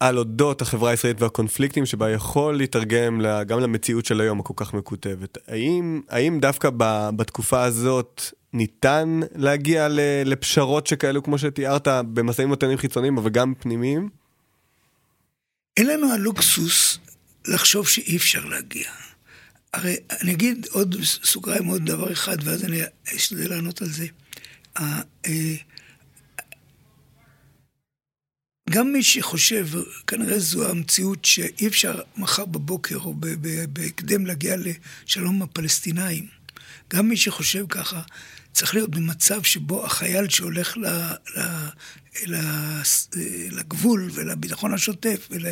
על אודות החברה הישראלית והקונפליקטים שבה יכול להתרגם גם למציאות של היום הכל כך מקוטבת. האם, האם דווקא בתקופה הזאת ניתן להגיע לפשרות שכאלו כמו שתיארת במשאים ומתנים חיצוניים אבל גם פנימיים? אין לנו הלוקסוס לחשוב שאי אפשר להגיע. הרי אני אגיד עוד סוגריים עוד דבר אחד, ואז אני אשתדל לענות על זה. אה, גם מי שחושב, כנראה זו המציאות שאי אפשר מחר בבוקר או בהקדם להגיע לשלום עם הפלסטינאים, גם מי שחושב ככה, צריך להיות במצב שבו החייל שהולך ל, ל, ל, לגבול ולביטחון השוטף ול,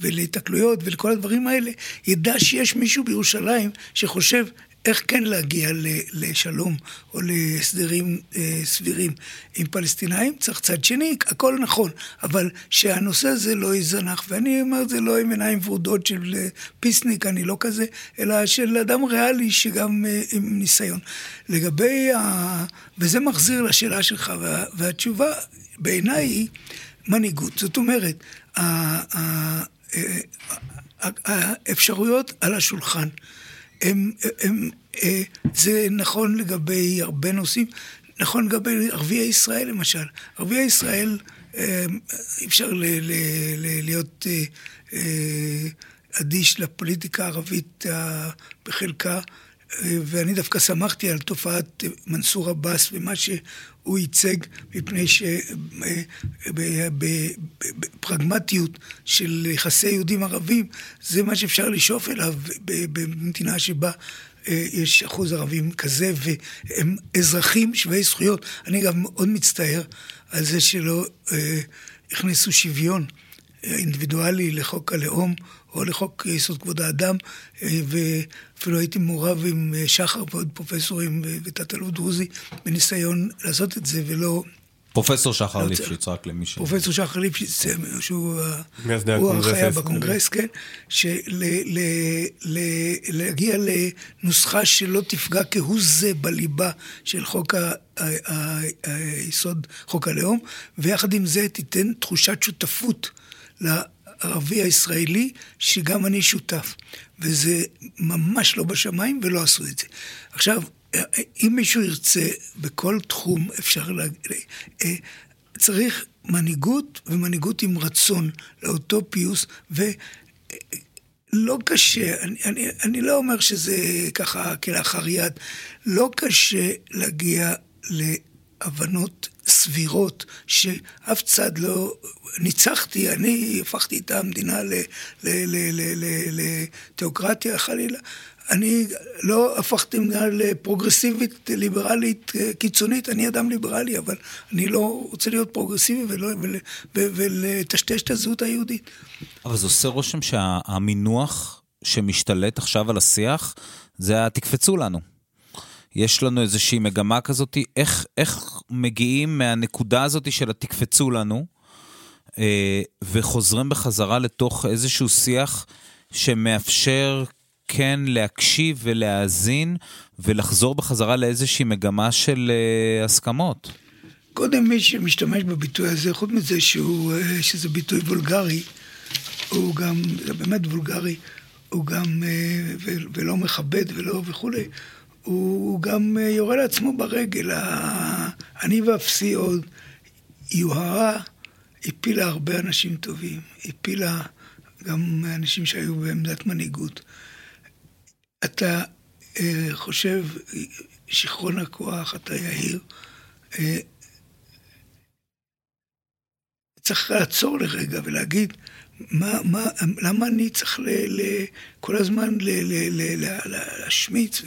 ולהתקלויות ולכל הדברים האלה, ידע שיש מישהו בירושלים שחושב איך כן להגיע לשלום או להסדרים אה, סבירים עם פלסטינאים, צריך צד שני, הכל נכון, אבל שהנושא הזה לא ייזנח, ואני אומר את זה לא עם עיניים ורודות של אה, פיסניק, אני לא כזה, אלא של אדם ריאלי שגם אה, עם ניסיון. לגבי ה... וזה מחזיר לשאלה שלך, וה... והתשובה בעיניי היא מנהיגות. זאת אומרת, האפשרויות על השולחן. הם, הם, אה, זה נכון לגבי הרבה נושאים, נכון לגבי ערביי ישראל למשל. ערביי ישראל, אה, אי אפשר ל, ל, ל, להיות אה, אדיש לפוליטיקה הערבית בחלקה. ואני דווקא שמחתי על תופעת מנסור עבאס ומה שהוא ייצג, מפני שבפרגמטיות של יחסי יהודים ערבים, זה מה שאפשר לשאוף אליו במדינה שבה אה, יש אחוז ערבים כזה, והם אזרחים שווי זכויות. אני גם מאוד מצטער על זה שלא אה, הכניסו שוויון אה, אינדיבידואלי לחוק הלאום. או לחוק יסוד כבוד האדם, אה, ואפילו הייתי מעורב עם אה, שחר ועוד פרופסורים ותת-אלוף דרוזי בניסיון לעשות את זה, ולא... פרופסור שחר לא ליפשיץ, רק למי ש... פרופסור שחר ליפשיץ, שהוא החיה בקונגרס, כן, להגיע לנוסחה שלא תפגע כהוא זה בליבה של חוק היסוד, חוק הלאום, ויחד עם זה תיתן תחושת שותפות הערבי הישראלי, שגם אני שותף. וזה ממש לא בשמיים, ולא עשו את זה. עכשיו, אם מישהו ירצה, בכל תחום אפשר להגיד, אה, צריך מנהיגות, ומנהיגות עם רצון לאותו פיוס, ולא קשה, אני, אני, אני לא אומר שזה ככה כלאחר יד, לא קשה להגיע להבנות סבירות, שאף צד לא... ניצחתי, אני הפכתי את המדינה לתיאוקרטיה חלילה. אני לא הפכתי מדינה לפרוגרסיבית, ליברלית, קיצונית, אני אדם ליברלי, אבל אני לא רוצה להיות פרוגרסיבי ולטשטש את הזהות היהודית. אבל זה עושה רושם שהמינוח שמשתלט עכשיו על השיח, זה ה"תקפצו לנו". יש לנו איזושהי מגמה כזאת, איך, איך מגיעים מהנקודה הזאת של התקפצו לנו, אה, וחוזרים בחזרה לתוך איזשהו שיח שמאפשר כן להקשיב ולהאזין, ולחזור בחזרה לאיזושהי מגמה של אה, הסכמות. קודם מי שמשתמש בביטוי הזה, חוץ מזה שהוא, אה, שזה ביטוי וולגרי, הוא גם, זה באמת וולגרי, הוא גם, אה, ולא מכבד ולא וכולי, הוא גם אה, יורה לעצמו ברגל. אני ואפסי עוד, יוהרה הפילה הרבה אנשים טובים, הפילה גם אנשים שהיו בעמדת מנהיגות. אתה אה, חושב, שיכרון הכוח, אתה יהיר, אה, צריך לעצור לרגע ולהגיד, מה, מה, למה אני צריך ל, ל, כל הזמן ל, ל, ל, ל, להשמיץ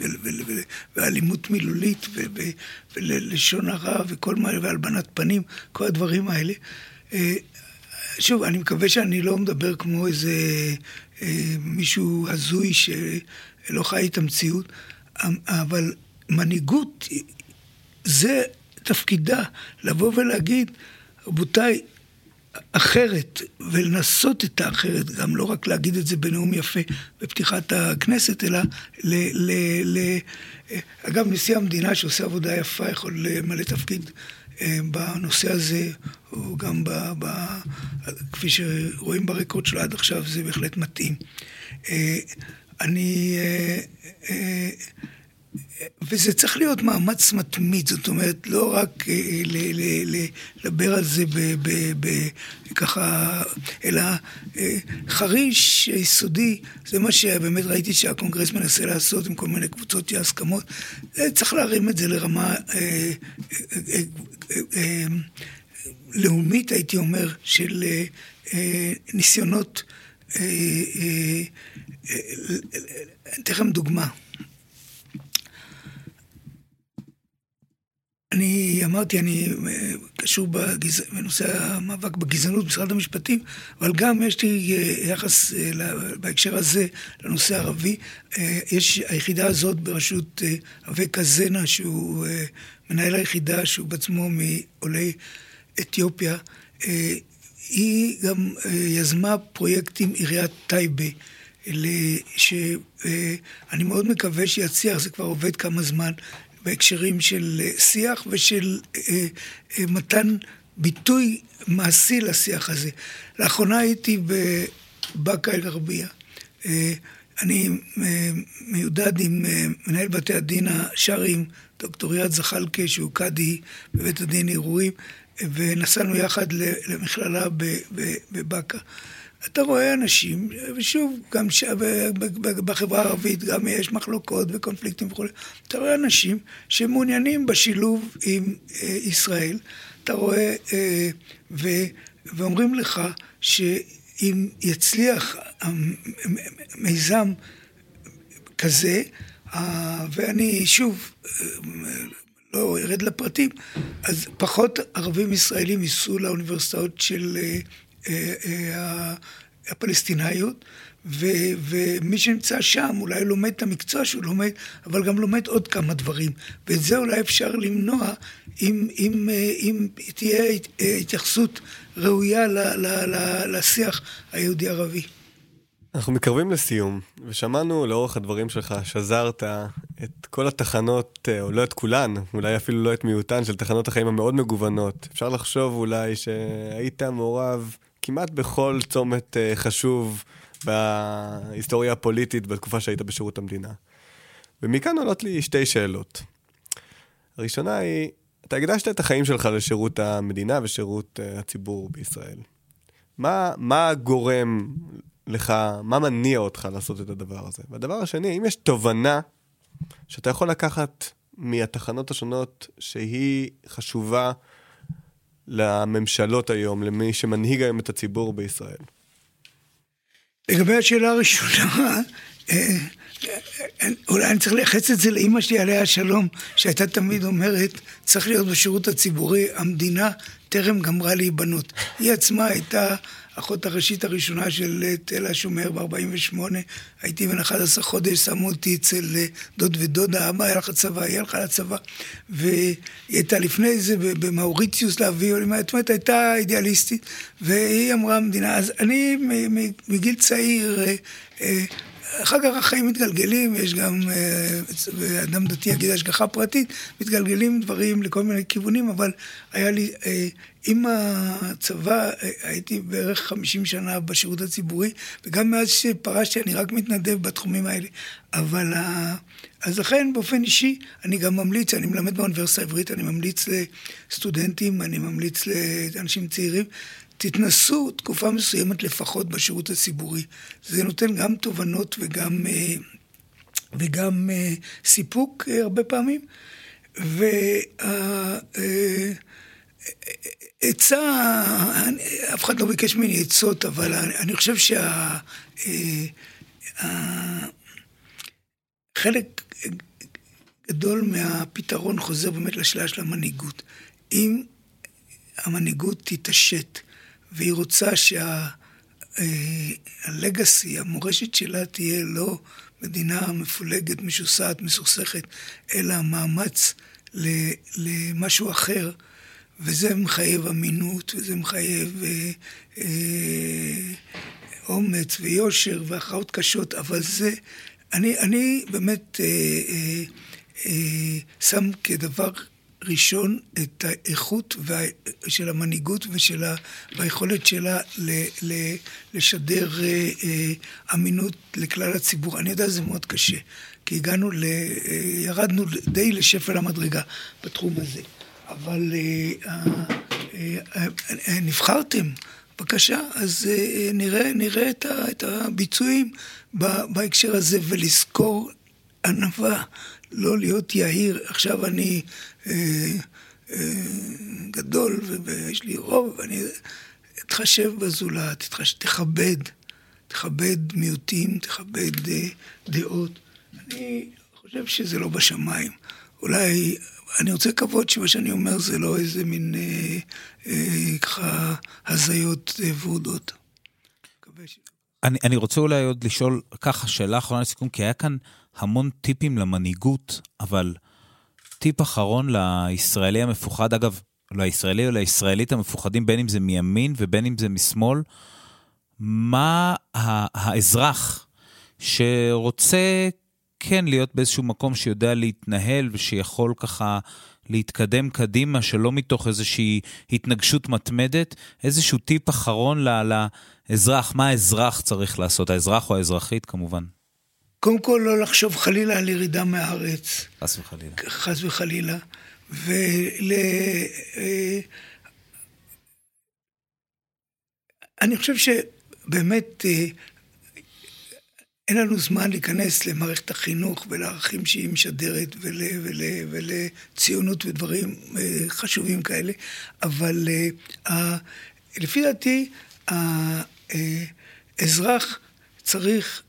ואלימות מילולית ולשון הרע וכל מה, והלבנת פנים, כל הדברים האלה. אה, שוב, אני מקווה שאני לא מדבר כמו איזה אה, מישהו הזוי שלא חי את המציאות, אבל מנהיגות זה תפקידה, לבוא ולהגיד, רבותיי, אחרת, ולנסות את האחרת, גם לא רק להגיד את זה בנאום יפה בפתיחת הכנסת, אלא ל... ל, ל אגב, נשיא המדינה שעושה עבודה יפה יכול למלא תפקיד אה, בנושא הזה, או גם ב, ב, כפי שרואים ברקורד שלו עד עכשיו, זה בהחלט מתאים. אה, אני... אה, וזה צריך להיות מאמץ מתמיד, זאת אומרת, לא רק אה, לדבר על זה ככה, אלא אה, חריש יסודי, זה מה שבאמת ראיתי שהקונגרס מנסה לעשות עם כל מיני קבוצות הסכמות. צריך להרים את זה לרמה אה, לאומית, הייתי אומר, של ניסיונות, אתן לכם דוגמה. אני אמרתי, אני אה, קשור בגז... בנושא המאבק בגזענות במשרד המשפטים, אבל גם יש לי אה, יחס אה, בהקשר הזה לנושא הערבי. יש היחידה הזאת בראשות אבקה זנה, שהוא מנהל היחידה, שהוא בעצמו מעולי אתיופיה. היא גם יזמה פרויקט עם עיריית טייבה. שאני מאוד מקווה שיצליח, זה כבר עובד כמה זמן, בהקשרים של אה, שיח ושל אה, אה, מתן ביטוי מעשי לשיח הזה. לאחרונה הייתי בבאקה אל-גרבייה. אה, אני אה, מיודד עם אה, מנהל בתי הדין השרעיים, דוקטור יעד זחאלקה, שהוא קאדי בבית הדין ערעורים, ונסענו יחד למכללה בבאקה. אתה רואה אנשים, ושוב, גם ש... בחברה הערבית גם יש מחלוקות וקונפליקטים וכו', אתה רואה אנשים שמעוניינים בשילוב עם אה, ישראל, אתה רואה, אה, ו... ואומרים לך שאם יצליח מיזם כזה, אה, ואני שוב, אה, לא ארד לפרטים, אז פחות ערבים ישראלים ייסעו לאוניברסיטאות של... אה, אה, הפלסטינאיות, ו, ומי שנמצא שם אולי לומד את המקצוע שהוא לומד, אבל גם לומד עוד כמה דברים. ואת זה אולי אפשר למנוע אם, אם, אה, אם תהיה התייחסות ראויה ל, ל, ל, לשיח היהודי-ערבי. אנחנו מתקרבים לסיום, ושמענו לאורך הדברים שלך, שזרת את כל התחנות, או לא את כולן, אולי אפילו לא את מיעוטן של תחנות החיים המאוד מגוונות. אפשר לחשוב אולי שהיית מעורב כמעט בכל צומת uh, חשוב בהיסטוריה הפוליטית בתקופה שהיית בשירות המדינה. ומכאן עולות לי שתי שאלות. הראשונה היא, אתה הקדשת את החיים שלך לשירות המדינה ושירות uh, הציבור בישראל. מה, מה גורם לך, מה מניע אותך לעשות את הדבר הזה? והדבר השני, אם יש תובנה שאתה יכול לקחת מהתחנות השונות שהיא חשובה לממשלות היום, למי שמנהיג היום את הציבור בישראל? לגבי השאלה הראשונה, אה, אה, אולי אני צריך לייחס את זה לאימא שלי עליה השלום, שהייתה תמיד אומרת, צריך להיות בשירות הציבורי, המדינה טרם גמרה להיבנות. היא עצמה הייתה האחות הראשית הראשונה של אה, תל השומר ב-48, הייתי בן 11 חודש, שמו אותי אצל אה, דוד ודודה, אבא היה לך צבא, היה לך לצבא. והיא הייתה לפני זה במאוריציוס להביא, זאת אומרת, הייתה אידיאליסטית, והיא אמרה המדינה, אז אני מגיל צעיר, אה, אחר כך החיים מתגלגלים, יש גם, אה, אדם דתי יגיד השגחה פרטית, מתגלגלים דברים לכל מיני כיוונים, אבל היה לי, אה, עם הצבא אה, הייתי בערך 50 שנה בשירות הציבורי, וגם מאז שפרשתי אני רק מתנדב בתחומים האלה. אבל, אז לכן באופן אישי, אני גם ממליץ, אני מלמד באוניברסיטה העברית, אני ממליץ לסטודנטים, אני ממליץ לאנשים צעירים, תתנסו תקופה מסוימת לפחות בשירות הציבורי. זה נותן גם תובנות וגם, אה, וגם אה, סיפוק אה, הרבה פעמים. ועצה, אף אחד לא ביקש ממני עצות, אבל אני חושב שחלק גדול מהפתרון חוזר באמת לשאלה של המנהיגות. אם המנהיגות תתעשת והיא רוצה שהלגאסי, שה, המורשת שלה תהיה לא מדינה מפולגת, משוסעת, מסוכסכת, אלא מאמץ למשהו אחר, וזה מחייב אמינות, וזה מחייב אה, אה, אומץ ויושר והכרעות קשות, אבל זה, אני, אני באמת אה, אה, אה, שם כדבר ראשון את האיכות וה... של המנהיגות ושל ה... והיכולת שלה ל... ל... לשדר אה, אה, אמינות לכלל הציבור. אני יודע שזה מאוד קשה, כי הגענו ל... אה, ירדנו די לשפל המדרגה בתחום הזה. אבל אה, אה, אה, אה, נבחרתם. בבקשה, אז אה, נראה, נראה את, ה, את הביצועים בהקשר הזה, ולזכור ענווה, לא להיות יהיר. עכשיו אני אה, אה, גדול ויש לי רוב, ואני... תתחשב בזולת, תתחש... תכבד, תכבד מיעוטים, תכבד אה, דעות. אני חושב שזה לא בשמיים. אולי אני רוצה לקוות שמה שאני אומר זה לא איזה מין אה, אה, ככה הזיות אה, ורודות. אני, אני רוצה אולי עוד לשאול ככה שאלה אחרונה לסיכום, כי היה כאן המון טיפים למנהיגות, אבל טיפ אחרון לישראלי המפוחד, אגב, לישראלי או לישראלית המפוחדים, בין אם זה מימין ובין אם זה משמאל, מה האזרח שרוצה כן להיות באיזשהו מקום שיודע להתנהל ושיכול ככה להתקדם קדימה, שלא מתוך איזושהי התנגשות מתמדת, איזשהו טיפ אחרון לאזרח, מה האזרח צריך לעשות, האזרח או האזרחית כמובן. קודם כל, לא לחשוב חלילה על ירידה מהארץ. חס וחלילה. חס וחלילה. ול... אה, אני חושב שבאמת אה, אין לנו זמן להיכנס למערכת החינוך ולערכים שהיא משדרת ול, ול, ולציונות ודברים אה, חשובים כאלה, אבל לפי דעתי האזרח צריך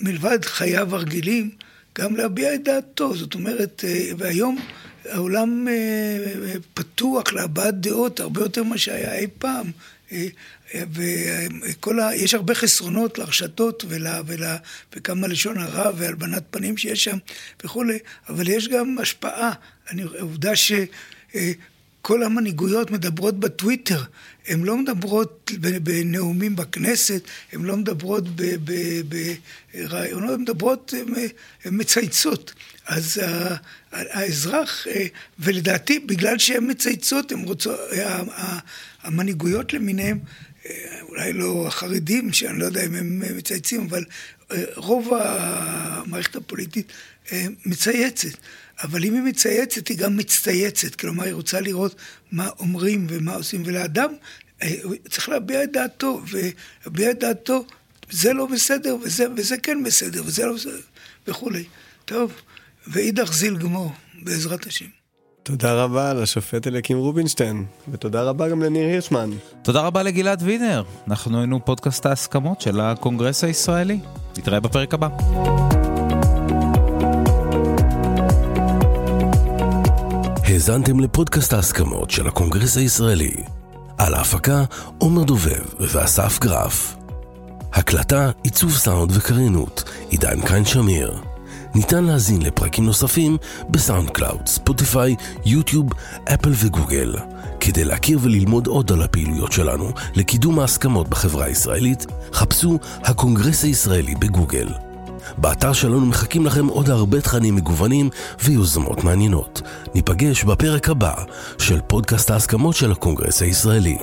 מלבד חייו הרגילים, גם להביע את דעתו. זאת אומרת, אה, והיום העולם אה, פתוח להבעת דעות הרבה יותר ממה שהיה אי פעם. אה, וכל ה... יש הרבה חסרונות לרשתות ול... ול... וכמה לשון הרע והלבנת פנים שיש שם וכולי, אבל יש גם השפעה. אני... עובדה ש... כל המנהיגויות מדברות בטוויטר, הן לא מדברות בנאומים בכנסת, הן לא מדברות ברעיונות, הן מדברות, הן מצייצות. אז האזרח, אה, ולדעתי, בגלל שהן מצייצות, רוצות, המנהיגויות למיניהן, אה, אולי לא החרדים, שאני לא יודע אם הם מצייצים, אבל אה, רוב המערכת הפוליטית מצייצת. אבל אם היא מצייצת, היא גם מצטייצת. כלומר, היא רוצה לראות מה אומרים ומה עושים. ולאדם אה, צריך להביע את דעתו, ולהביע את דעתו, זה לא בסדר, וזה, וזה כן בסדר, וזה לא בסדר, וכולי. טוב, ואידך זיל גמור, בעזרת השם. תודה רבה לשופט אליקים רובינשטיין, ותודה רבה גם לניר הירשמן. תודה רבה לגלעד וינר. אנחנו היינו פודקאסט ההסכמות של הקונגרס הישראלי. נתראה בפרק הבא. האזנתם לפודקאסט ההסכמות של הקונגרס הישראלי. על ההפקה, עומר דובב ואסף גרף. הקלטה, עיצוב סאונד וקריינות, עידן קין שמיר. ניתן להאזין לפרקים נוספים ב SoundCloud, Spotify, YouTube, Apple ו Google. כדי להכיר וללמוד עוד על הפעילויות שלנו לקידום ההסכמות בחברה הישראלית, חפשו הקונגרס הישראלי בגוגל. באתר שלנו מחכים לכם עוד הרבה תכנים מגוונים ויוזמות מעניינות. ניפגש בפרק הבא של פודקאסט ההסכמות של הקונגרס הישראלי.